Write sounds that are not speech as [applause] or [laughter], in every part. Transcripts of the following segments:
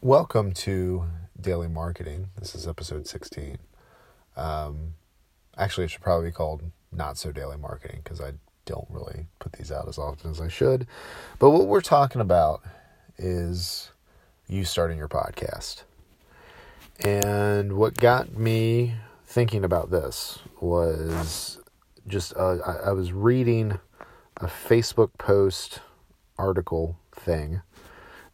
Welcome to Daily Marketing. This is episode 16. Um, actually, it should probably be called Not So Daily Marketing because I don't really put these out as often as I should. But what we're talking about is you starting your podcast. And what got me thinking about this was just uh, I, I was reading a Facebook post article thing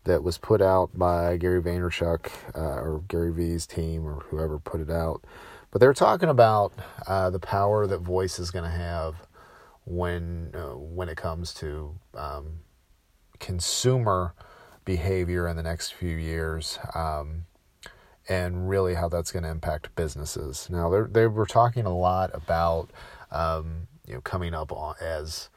that was put out by Gary Vaynerchuk uh, or Gary V's team or whoever put it out. But they were talking about uh, the power that voice is going to have when uh, when it comes to um, consumer behavior in the next few years, um, and really how that's going to impact businesses. Now they they were talking a lot about um, you know coming up on, as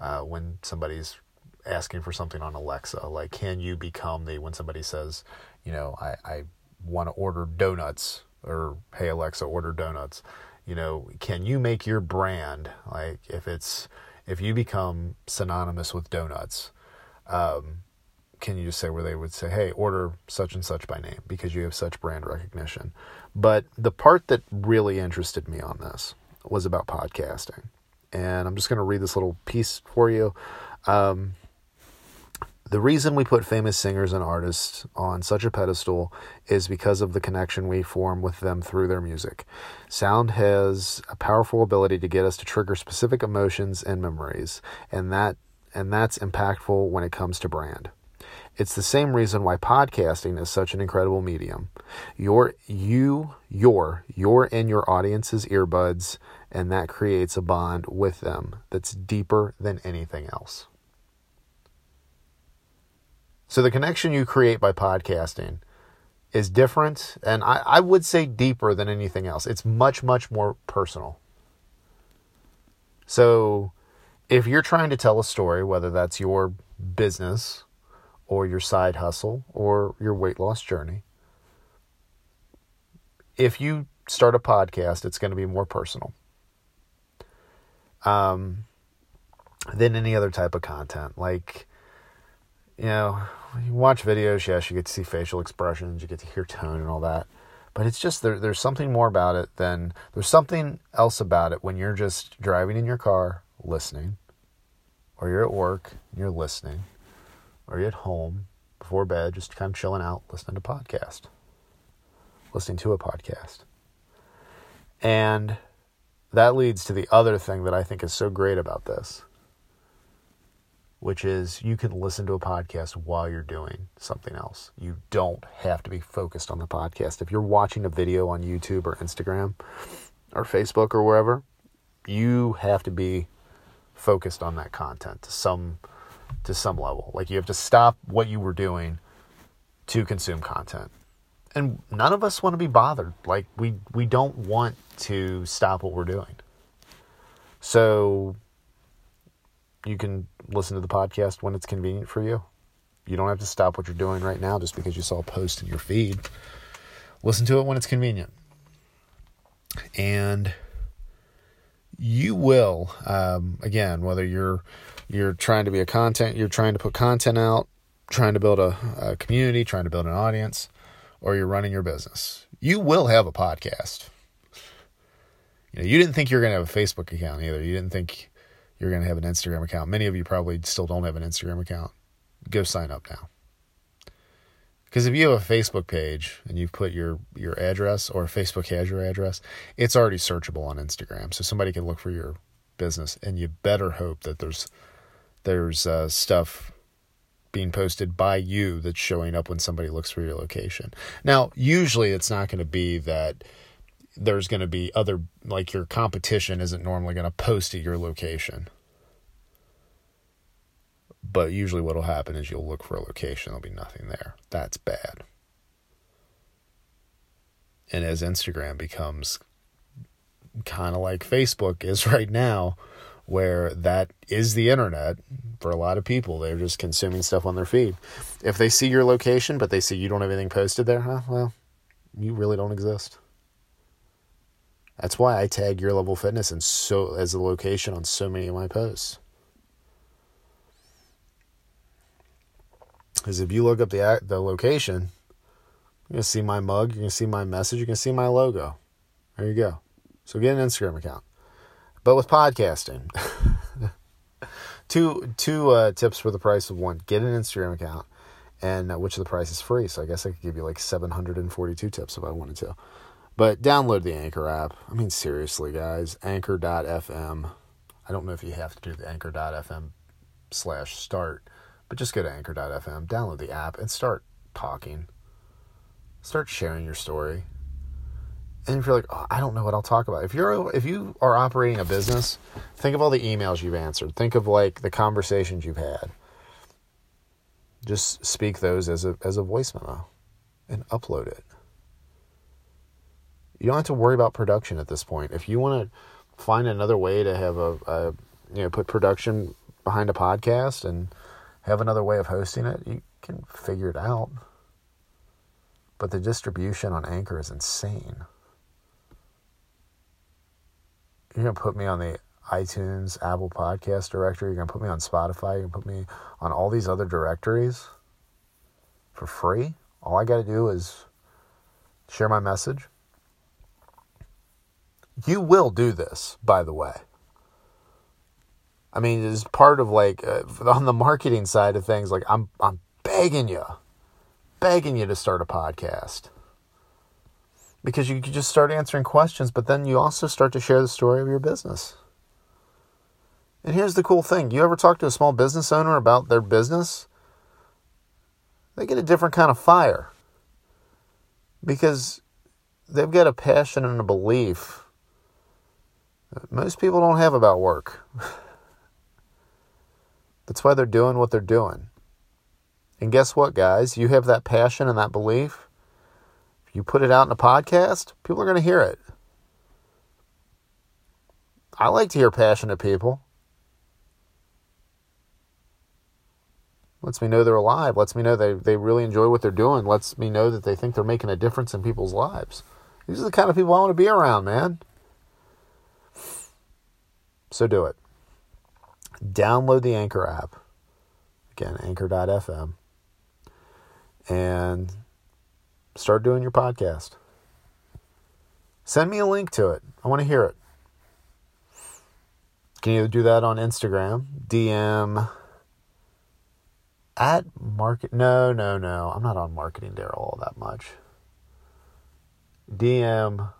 uh, when somebody's asking for something on Alexa, like can you become the when somebody says, you know, I, I want to order donuts or hey Alexa, order donuts. You know, can you make your brand like if it's if you become synonymous with donuts, um, can you just say where they would say, hey, order such and such by name because you have such brand recognition. But the part that really interested me on this was about podcasting. And I'm just going to read this little piece for you. Um, the reason we put famous singers and artists on such a pedestal is because of the connection we form with them through their music. Sound has a powerful ability to get us to trigger specific emotions and memories, and that and that's impactful when it comes to brand. It's the same reason why podcasting is such an incredible medium. You're you you're you're in your audience's earbuds and that creates a bond with them that's deeper than anything else. So the connection you create by podcasting is different and I, I would say deeper than anything else. It's much, much more personal. So if you're trying to tell a story, whether that's your business or your side hustle or your weight loss journey, if you start a podcast, it's going to be more personal um, than any other type of content. Like, you know, you watch videos, yes, you get to see facial expressions, you get to hear tone and all that. But it's just there, there's something more about it than there's something else about it when you're just driving in your car listening, or you're at work and you're listening, or you're at home before bed just kind of chilling out listening to podcast, listening to a podcast. And that leads to the other thing that I think is so great about this which is you can listen to a podcast while you're doing something else. You don't have to be focused on the podcast. If you're watching a video on YouTube or Instagram or Facebook or wherever, you have to be focused on that content to some to some level. Like you have to stop what you were doing to consume content. And none of us want to be bothered. Like we we don't want to stop what we're doing. So you can listen to the podcast when it's convenient for you. You don't have to stop what you're doing right now just because you saw a post in your feed. Listen to it when it's convenient. And you will, um, again, whether you're you're trying to be a content, you're trying to put content out, trying to build a, a community, trying to build an audience, or you're running your business, you will have a podcast. You know, you didn't think you were going to have a Facebook account either. You didn't think you're going to have an Instagram account. Many of you probably still don't have an Instagram account. Go sign up now. Because if you have a Facebook page and you've put your, your address or Facebook has your address, it's already searchable on Instagram. So somebody can look for your business and you better hope that there's there's uh, stuff being posted by you that's showing up when somebody looks for your location. Now, usually it's not going to be that there's going to be other like your competition isn't normally going to post at your location. But usually what'll happen is you'll look for a location there'll be nothing there. That's bad. And as instagram becomes kind of like facebook is [laughs] right now where that is the internet for a lot of people they're just consuming stuff on their feed. If they see your location but they see you don't have anything posted there huh? Well you really don't exist that's why I tag your level fitness and so as a location on so many of my posts. Because if you look up the the location, You're to see my mug. You're to see my message. You're to see my logo. There you go. So get an Instagram account. But with podcasting, [laughs] two two uh, tips for the price of one. Get an Instagram account, and uh, which of the price is free. So I guess I could give you like 742 tips if I wanted to. But download the Anchor app. I mean, seriously, guys. Anchor.fm. I don't know if you have to do the Anchor.fm slash start, but just go to Anchor.fm, download the app, and start talking. Start sharing your story and if you're like, oh, I don't know what I'll talk about. If you're if you are operating a business, think of all the emails you've answered. Think of like the conversations you've had. Just speak those as a as a voice memo and upload it. You don't have to worry about production at this point. If you want to find another way to have a, a you know put production behind a podcast and have another way of hosting it, you can figure it out. But the distribution on Anchor is insane you're gonna put me on the iTunes, Apple Podcast directory. You're gonna put me on Spotify. You're gonna put me on all these other directories for free. All I got to do is share my message. You will do this, by the way. I mean, it's part of like uh, [laughs] on the marketing side of things. Like I'm, I'm begging you, begging you to start a podcast because you just start answering questions, but then you also start to share the story of your business. And here's the cool thing you ever talk to a small business owner about their business? They get a different kind of fire because they've got a passion and a belief most people don't have about work. [laughs] That's why they're doing what they're doing. And guess what, guys? You have that passion and that belief If you put it out in a podcast, people are going to hear it. I like to hear passionate people. Lets me know they're alive. Lets me know they, they really enjoy what they're doing. Lets me know that they think they're making a difference in people's lives. These are the kind of people I want to be around, man. So do it. Download the Anchor app. Again, anchor.fm. And start doing your podcast. Send me a link to it. I want to hear it. Can you do that on Instagram? DM at market. No, no, no. I'm not on Marketing Daryl all that much. DM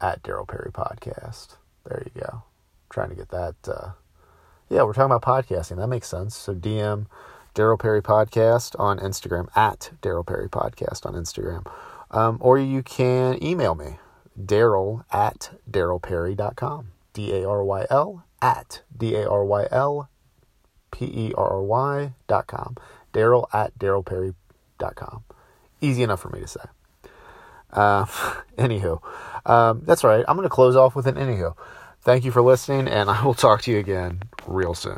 at Daryl Perry Podcast. There you go. Trying to get that. Uh, yeah, we're talking about podcasting. That makes sense. So DM Daryl Perry Podcast on Instagram, at Daryl Perry Podcast on Instagram. Um, or you can email me, Daryl at DarylPerry.com. D A R Y L at D A R Y L P E R R Y dot com. Daryl at DarylPerry.com. Easy enough for me to say. Uh, [laughs] anywho, um, that's right. I'm going to close off with an anywho. Thank you for listening, and I will talk to you again real soon.